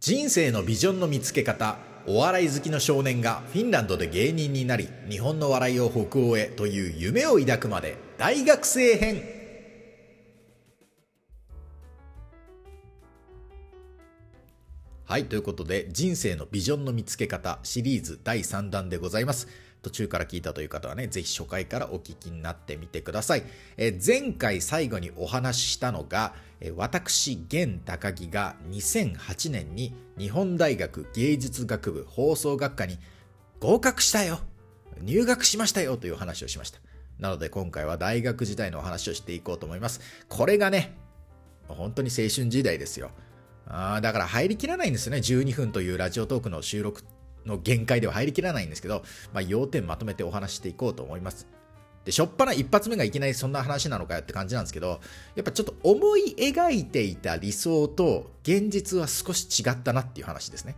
人生のビジョンの見つけ方お笑い好きの少年がフィンランドで芸人になり日本の笑いを北欧へという夢を抱くまで大学生編。はいということで人生のビジョンの見つけ方シリーズ第3弾でございます。途中から聞いたという方はね、ぜひ初回からお聞きになってみてください。え前回最後にお話ししたのが、え私、現高木が2008年に日本大学芸術学部放送学科に合格したよ入学しましたよという話をしました。なので今回は大学時代のお話をしていこうと思います。これがね、本当に青春時代ですよ。あだから入りきらないんですよね。12分というラジオトークの収録の限界では入りきらないんですけど、まあ、要点まとめてお話していこうと思います。で、しょっぱな一発目がいきなりそんな話なのかよって感じなんですけど、やっぱちょっと思い描いていた理想と現実は少し違ったなっていう話ですね。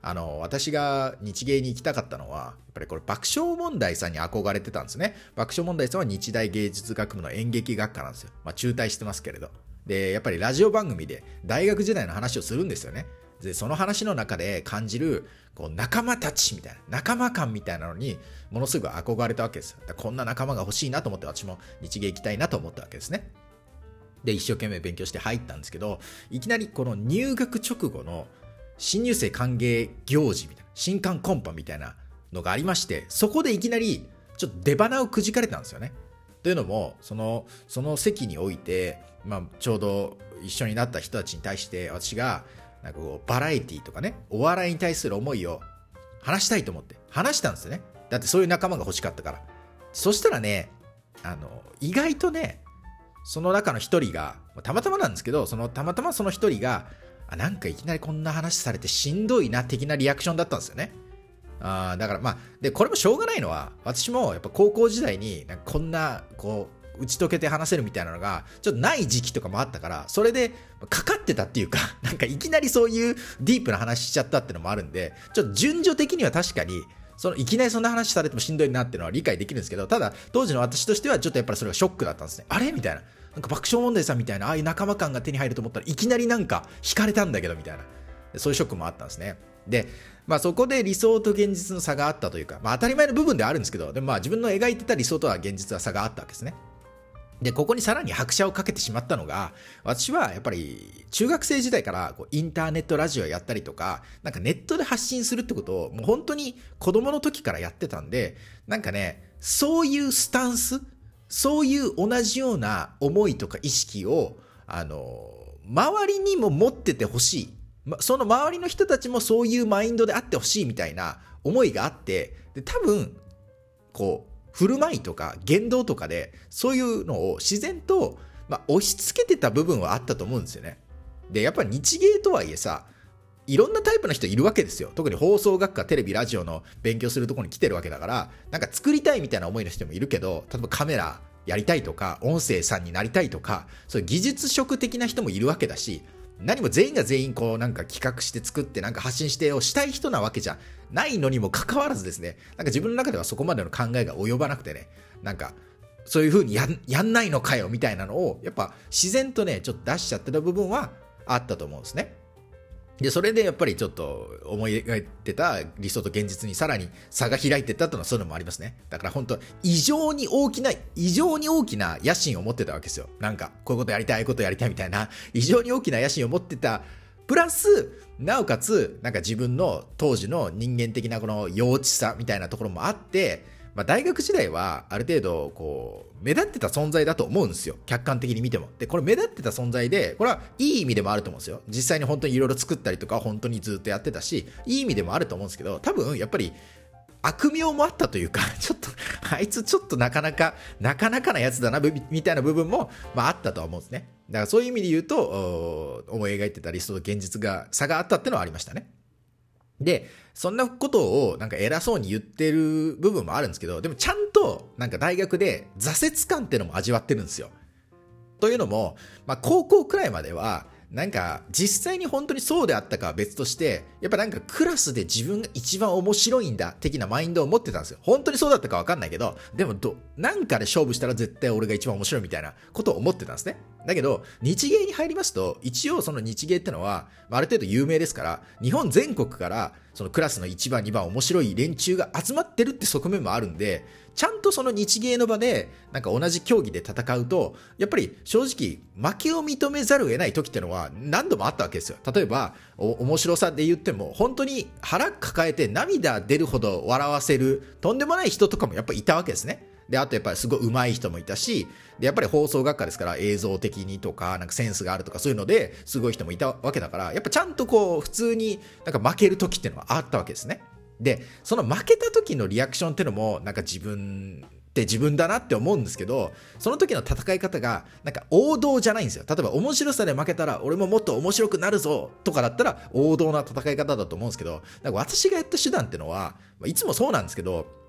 あの、私が日芸に行きたかったのは、やっぱりこれ爆笑問題さんに憧れてたんですね。爆笑問題さんは日大芸術学部の演劇学科なんですよ。まあ中退してますけれど。で、やっぱりラジオ番組で大学時代の話をするんですよね。で、その話の中で感じる、こう、仲間たちみたいな、仲間感みたいなのに、ものすごく憧れたわけです。こんな仲間が欲しいなと思って、私も日芸行きたいなと思ったわけですね。で、一生懸命勉強して入ったんですけど、いきなりこの入学直後の新入生歓迎行事みたいな、新歓コンパみたいなのがありまして、そこでいきなり、ちょっと出花をくじかれたんですよね。というのも、その、その席において、まあ、ちょうど一緒になった人たちに対して、私が、なんかこう、バラエティとかね、お笑いに対する思いを話したいと思って、話したんですよね。だってそういう仲間が欲しかったから。そしたらね、あの、意外とね、その中の一人が、たまたまなんですけど、そのたまたまその一人が、あ、なんかいきなりこんな話されてしんどいな、的なリアクションだったんですよね。あだからまあ、で、これもしょうがないのは、私もやっぱ高校時代に、こんな、こう、打ち解けて話せるみたいなのが、ちょっとない時期とかもあったから、それでかかってたっていうか、なんかいきなりそういうディープな話しちゃったっていうのもあるんで、ちょっと順序的には確かに、そのいきなりそんな話されてもしんどいなっていうのは理解できるんですけど、ただ当時の私としてはちょっとやっぱりそれがショックだったんですね。あれみたいな。なんか爆笑問題さんみたいな、ああいう仲間感が手に入ると思ったらいきなりなんか惹かれたんだけどみたいな。そういうショックもあったんですね。で、まあそこで理想と現実の差があったというか、まあ当たり前の部分ではあるんですけど、でもまあ自分の描いてた理想とは現実は差があったわけですね。で、ここにさらに拍車をかけてしまったのが、私はやっぱり中学生時代からこうインターネットラジオやったりとか、なんかネットで発信するってことをもう本当に子供の時からやってたんで、なんかね、そういうスタンス、そういう同じような思いとか意識を、あの、周りにも持っててほしい。その周りの人たちもそういうマインドであってほしいみたいな思いがあって、で、多分、こう、振る舞いとか言動とかで、そういうのを自然と、まあ、押し付けてた部分はあったと思うんですよね。で、やっぱり日芸とはいえさ、いろんなタイプの人いるわけですよ。特に放送学科、テレビ、ラジオの勉強するとこに来てるわけだから、なんか作りたいみたいな思いの人もいるけど、例えばカメラやりたいとか、音声さんになりたいとか、そういう技術職的な人もいるわけだし、何も全員が全員こうなんか企画して作ってなんか発信してをしたい人なわけじゃないのにもかかわらずですね、なんか自分の中ではそこまでの考えが及ばなくてね、なんかそういう風にややんないのかよみたいなのをやっぱ自然とね、ちょっと出しちゃってた部分はあったと思うんですね。で、それでやっぱりちょっと思い描いてた理想と現実にさらに差が開いてったっていうのはそういうのもありますね。だから本当異常に大きな、異常に大きな野心を持ってたわけですよ。なんか、こういうことやりたい、ああいうことやりたいみたいな、異常に大きな野心を持ってた、プラス、なおかつ、なんか自分の当時の人間的なこの幼稚さみたいなところもあって、まあ、大学時代はある程度こう目立ってた存在だと思うんですよ客観的に見てもでこれ目立ってた存在でこれはいい意味でもあると思うんですよ実際に本当にいろいろ作ったりとか本当にずっとやってたしいい意味でもあると思うんですけど多分やっぱり悪名もあったというか、ちょっと、あいつちょっとなかなか、なかなかなやつだな、みたいな部分も、まああったとは思うんですね。だからそういう意味で言うと、思い描いてた理想と現実が差があったっていうのはありましたね。で、そんなことをなんか偉そうに言ってる部分もあるんですけど、でもちゃんとなんか大学で挫折感っていうのも味わってるんですよ。というのも、まあ高校くらいまでは、なんか実際に本当にそうであったかは別としてやっぱなんかクラスで自分が一番面白いんだ的なマインドを持ってたんですよ。本当にそうだったかわかんないけどでもどなんかで勝負したら絶対俺が一番面白いみたいなことを思ってたんですね。だけど日芸に入りますと一応その日芸ってのはある程度有名ですから日本全国からそのクラスの1番2番面白い連中が集まってるって側面もあるんでちゃんとその日芸の場でなんか同じ競技で戦うとやっぱり正直負けを認めざるを得ない時ってのは何度もあったわけですよ。例えば面白さで言っても本当に腹抱えて涙出るほど笑わせるとんでもない人とかもやっぱいたわけですね。で、あとやっぱりすごい上手い人もいたし、で、やっぱり放送学科ですから映像的にとか、なんかセンスがあるとかそういうのですごい人もいたわけだから、やっぱちゃんとこう、普通になんか負ける時っていうのはあったわけですね。で、その負けた時のリアクションっていうのも、なんか自分って自分だなって思うんですけど、その時の戦い方が、なんか王道じゃないんですよ。例えば面白さで負けたら、俺ももっと面白くなるぞとかだったら、王道な戦い方だと思うんですけど、なんか私がやった手段っていうのは、いつもそうなんですけど、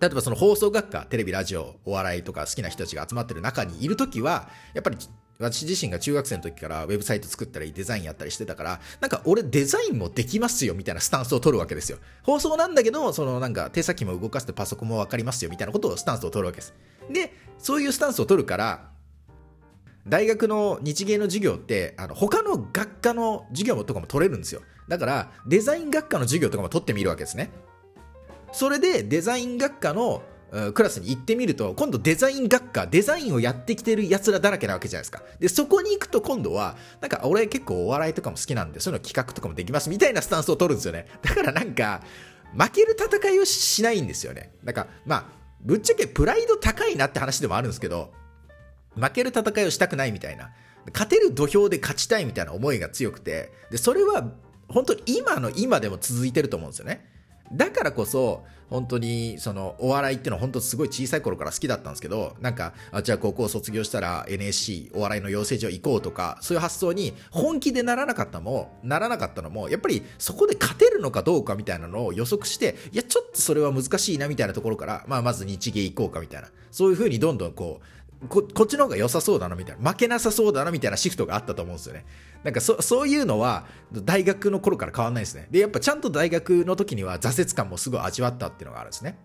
例えばその放送学科、テレビ、ラジオ、お笑いとか好きな人たちが集まってる中にいるときは、やっぱり私自身が中学生の時からウェブサイト作ったりデザインやったりしてたから、なんか俺デザインもできますよみたいなスタンスを取るわけですよ。放送なんだけど、そのなんか手先も動かしてパソコンもわかりますよみたいなことをスタンスを取るわけです。で、そういうスタンスを取るから、大学の日芸の授業って、あの他の学科の授業とかも取れるんですよ。だから、デザイン学科の授業とかも取ってみるわけですね。それでデザイン学科のクラスに行ってみると、今度デザイン学科、デザインをやってきてる奴らだらけなわけじゃないですか。で、そこに行くと今度は、なんか俺結構お笑いとかも好きなんで、そういうの企画とかもできますみたいなスタンスを取るんですよね。だからなんか、負ける戦いをしないんですよね。だか、まあ、ぶっちゃけプライド高いなって話でもあるんですけど、負ける戦いをしたくないみたいな。勝てる土俵で勝ちたいみたいな思いが強くて、で、それは本当に今の今でも続いてると思うんですよね。だからこそ、本当に、その、お笑いっていうのは本当すごい小さい頃から好きだったんですけど、なんか、あ、じゃあ高校卒業したら NSC、お笑いの養成所行こうとか、そういう発想に本気でならなかったも、ならなかったのも、やっぱりそこで勝てるのかどうかみたいなのを予測して、いや、ちょっとそれは難しいなみたいなところから、まあ、まず日芸行こうかみたいな、そういう風にどんどんこう、ここっちの方が良さそうだなみたいな負けなさそうだなみたいなシフトがあったと思うんですよねなんかそそういうのは大学の頃から変わんないですねでやっぱちゃんと大学の時には挫折感もすごい味わったっていうのがあるんですね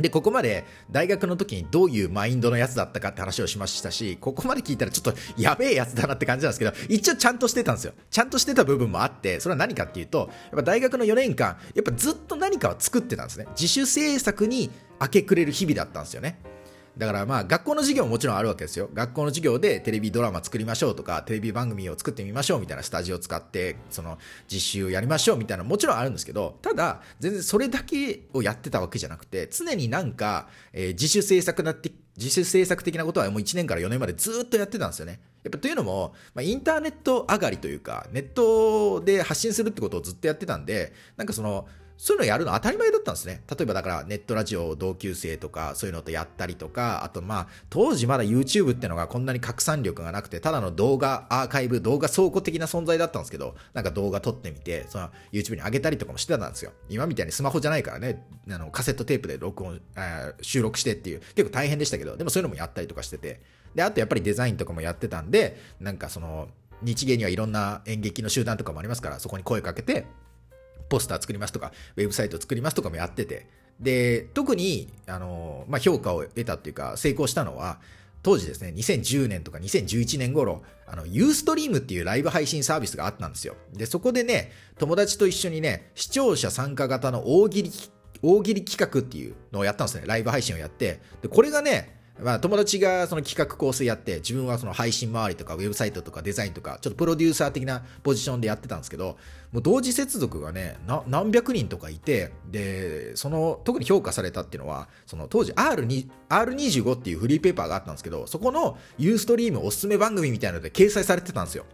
で、ここまで大学の時にどういうマインドのやつだったかって話をしましたし、ここまで聞いたらちょっとやべえやつだなって感じなんですけど、一応ちゃんとしてたんですよ。ちゃんとしてた部分もあって、それは何かっていうと、やっぱ大学の4年間、やっぱずっと何かを作ってたんですね。自主制作に明け暮れる日々だったんですよね。だからまあ学校の授業ももちろんあるわけですよ。学校の授業でテレビドラマ作りましょうとか、テレビ番組を作ってみましょうみたいなスタジオを使って、その実習やりましょうみたいなもちろんあるんですけど、ただ全然それだけをやってたわけじゃなくて、常になんか、えー、自主制作なって、自主制作的なことはもう1年から4年までずっとやってたんですよね。やっぱというのも、まあ、インターネット上がりというか、ネットで発信するってことをずっとやってたんで、なんかその、そういうのやるの当たり前だったんですね。例えばだからネットラジオを同級生とかそういうのとやったりとか、あとまあ当時まだ YouTube ってのがこんなに拡散力がなくて、ただの動画アーカイブ、動画倉庫的な存在だったんですけど、なんか動画撮ってみて、その YouTube に上げたりとかもしてたんですよ。今みたいにスマホじゃないからね、あのカセットテープで録音、え収録してっていう、結構大変でしたけど、でもそういうのもやったりとかしてて、で、あとやっぱりデザインとかもやってたんで、なんかその、日芸にはいろんな演劇の集団とかもありますから、そこに声かけて、ポスター作りますとか、ウェブサイト作りますとかもやってて、で、特に、あの、まあ、評価を得たっていうか、成功したのは、当時ですね、2010年とか2011年頃、あの、ユーストリームっていうライブ配信サービスがあったんですよ。で、そこでね、友達と一緒にね、視聴者参加型の大喜利、大喜利企画っていうのをやったんですね。ライブ配信をやって。で、これがね、まあ、友達がその企画構成やって、自分はその配信周りとか、ウェブサイトとかデザインとか、ちょっとプロデューサー的なポジションでやってたんですけど、もう同時接続がね、何百人とかいて、で、その、特に評価されたっていうのは、その当時 R2、R25 っていうフリーペーパーがあったんですけど、そこのユーストリームおすすめ番組みたいなので掲載されてたんですよ。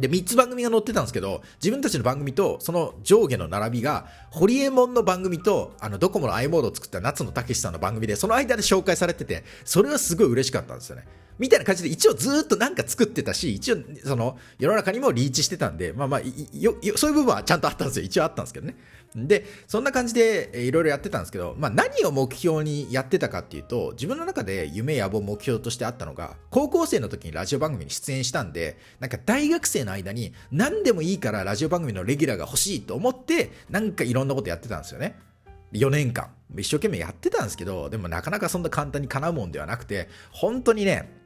で、3つ番組が載ってたんですけど、自分たちの番組とその上下の並びが、ホリエモンの番組と、あの、ドコモの i モードを作った夏野武さんの番組で、その間で紹介されてて、それはすごい嬉しかったんですよね。みたいな感じで一応ずっとなんか作ってたし、一応その世の中にもリーチしてたんで、まあまあ、そういう部分はちゃんとあったんですよ。一応あったんですけどね。で、そんな感じでいろいろやってたんですけど、まあ何を目標にやってたかっていうと、自分の中で夢野望目標としてあったのが、高校生の時にラジオ番組に出演したんで、なんか大学生の間に何でもいいからラジオ番組のレギュラーが欲しいと思って、なんかいろんなことやってたんですよね。4年間。一生懸命やってたんですけど、でもなかなかそんな簡単に叶うもんではなくて、本当にね、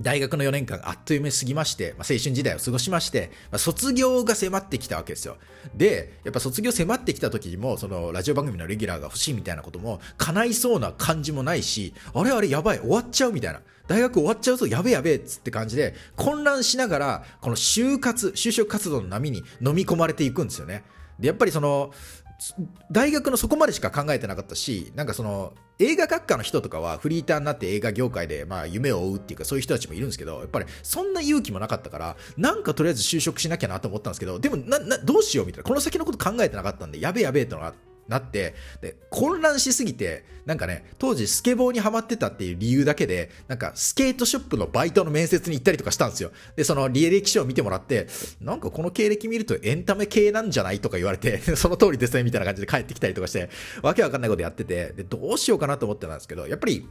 大学の4年間あっという間に過ぎまして、まあ、青春時代を過ごしまして、まあ、卒業が迫ってきたわけですよ。で、やっぱ卒業迫ってきた時にも、そのラジオ番組のレギュラーが欲しいみたいなことも叶いそうな感じもないし、あれあれやばい、終わっちゃうみたいな。大学終わっちゃうぞ、やべやべっつって感じで、混乱しながら、この就活、就職活動の波に飲み込まれていくんですよね。で、やっぱりその、大学のそこまでしか考えてなかったし、なんかその、映画学科の人とかはフリーターになって映画業界でまあ夢を追うっていうかそういう人たちもいるんですけど、やっぱりそんな勇気もなかったから、なんかとりあえず就職しなきゃなと思ったんですけど、でもな、な、どうしようみたいな、この先のこと考えてなかったんで、やべやべえとのがなって、で、混乱しすぎて、なんかね、当時スケボーにハマってたっていう理由だけで、なんかスケートショップのバイトの面接に行ったりとかしたんですよ。で、その履歴書を見てもらって、なんかこの経歴見るとエンタメ系なんじゃないとか言われて、その通りですね、みたいな感じで帰ってきたりとかして、わけわかんないことやってて、で、どうしようかなと思ってたんですけど、やっぱり、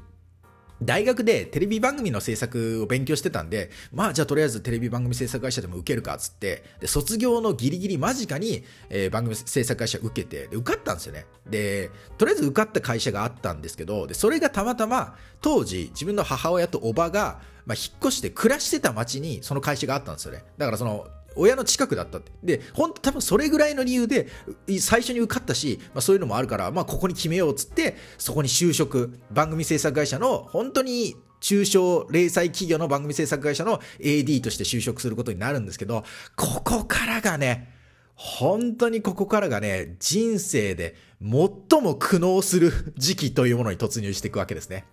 大学でテレビ番組の制作を勉強してたんで、まあじゃあとりあえずテレビ番組制作会社でも受けるかっつって、で、卒業のギリギリ間近に、えー、番組制作会社受けて、で、受かったんですよね。で、とりあえず受かった会社があったんですけど、で、それがたまたま当時自分の母親とおばが、まあ、引っ越して暮らしてた町にその会社があったんですよね。だからその、親の近くだったって。で、本当多分それぐらいの理由で、最初に受かったし、まあ、そういうのもあるから、まあ、ここに決めようっつって、そこに就職、番組制作会社の本当に中小零細企業の番組制作会社の AD として就職することになるんですけど、ここからがね、本当にここからがね、人生で最も苦悩する時期というものに突入していくわけですね。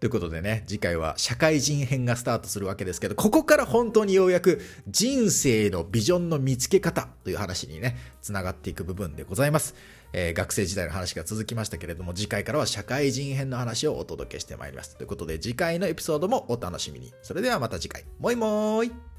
ということでね、次回は社会人編がスタートするわけですけど、ここから本当にようやく人生のビジョンの見つけ方という話にね、つながっていく部分でございます。えー、学生時代の話が続きましたけれども、次回からは社会人編の話をお届けしてまいります。ということで、次回のエピソードもお楽しみに。それではまた次回。もいもーい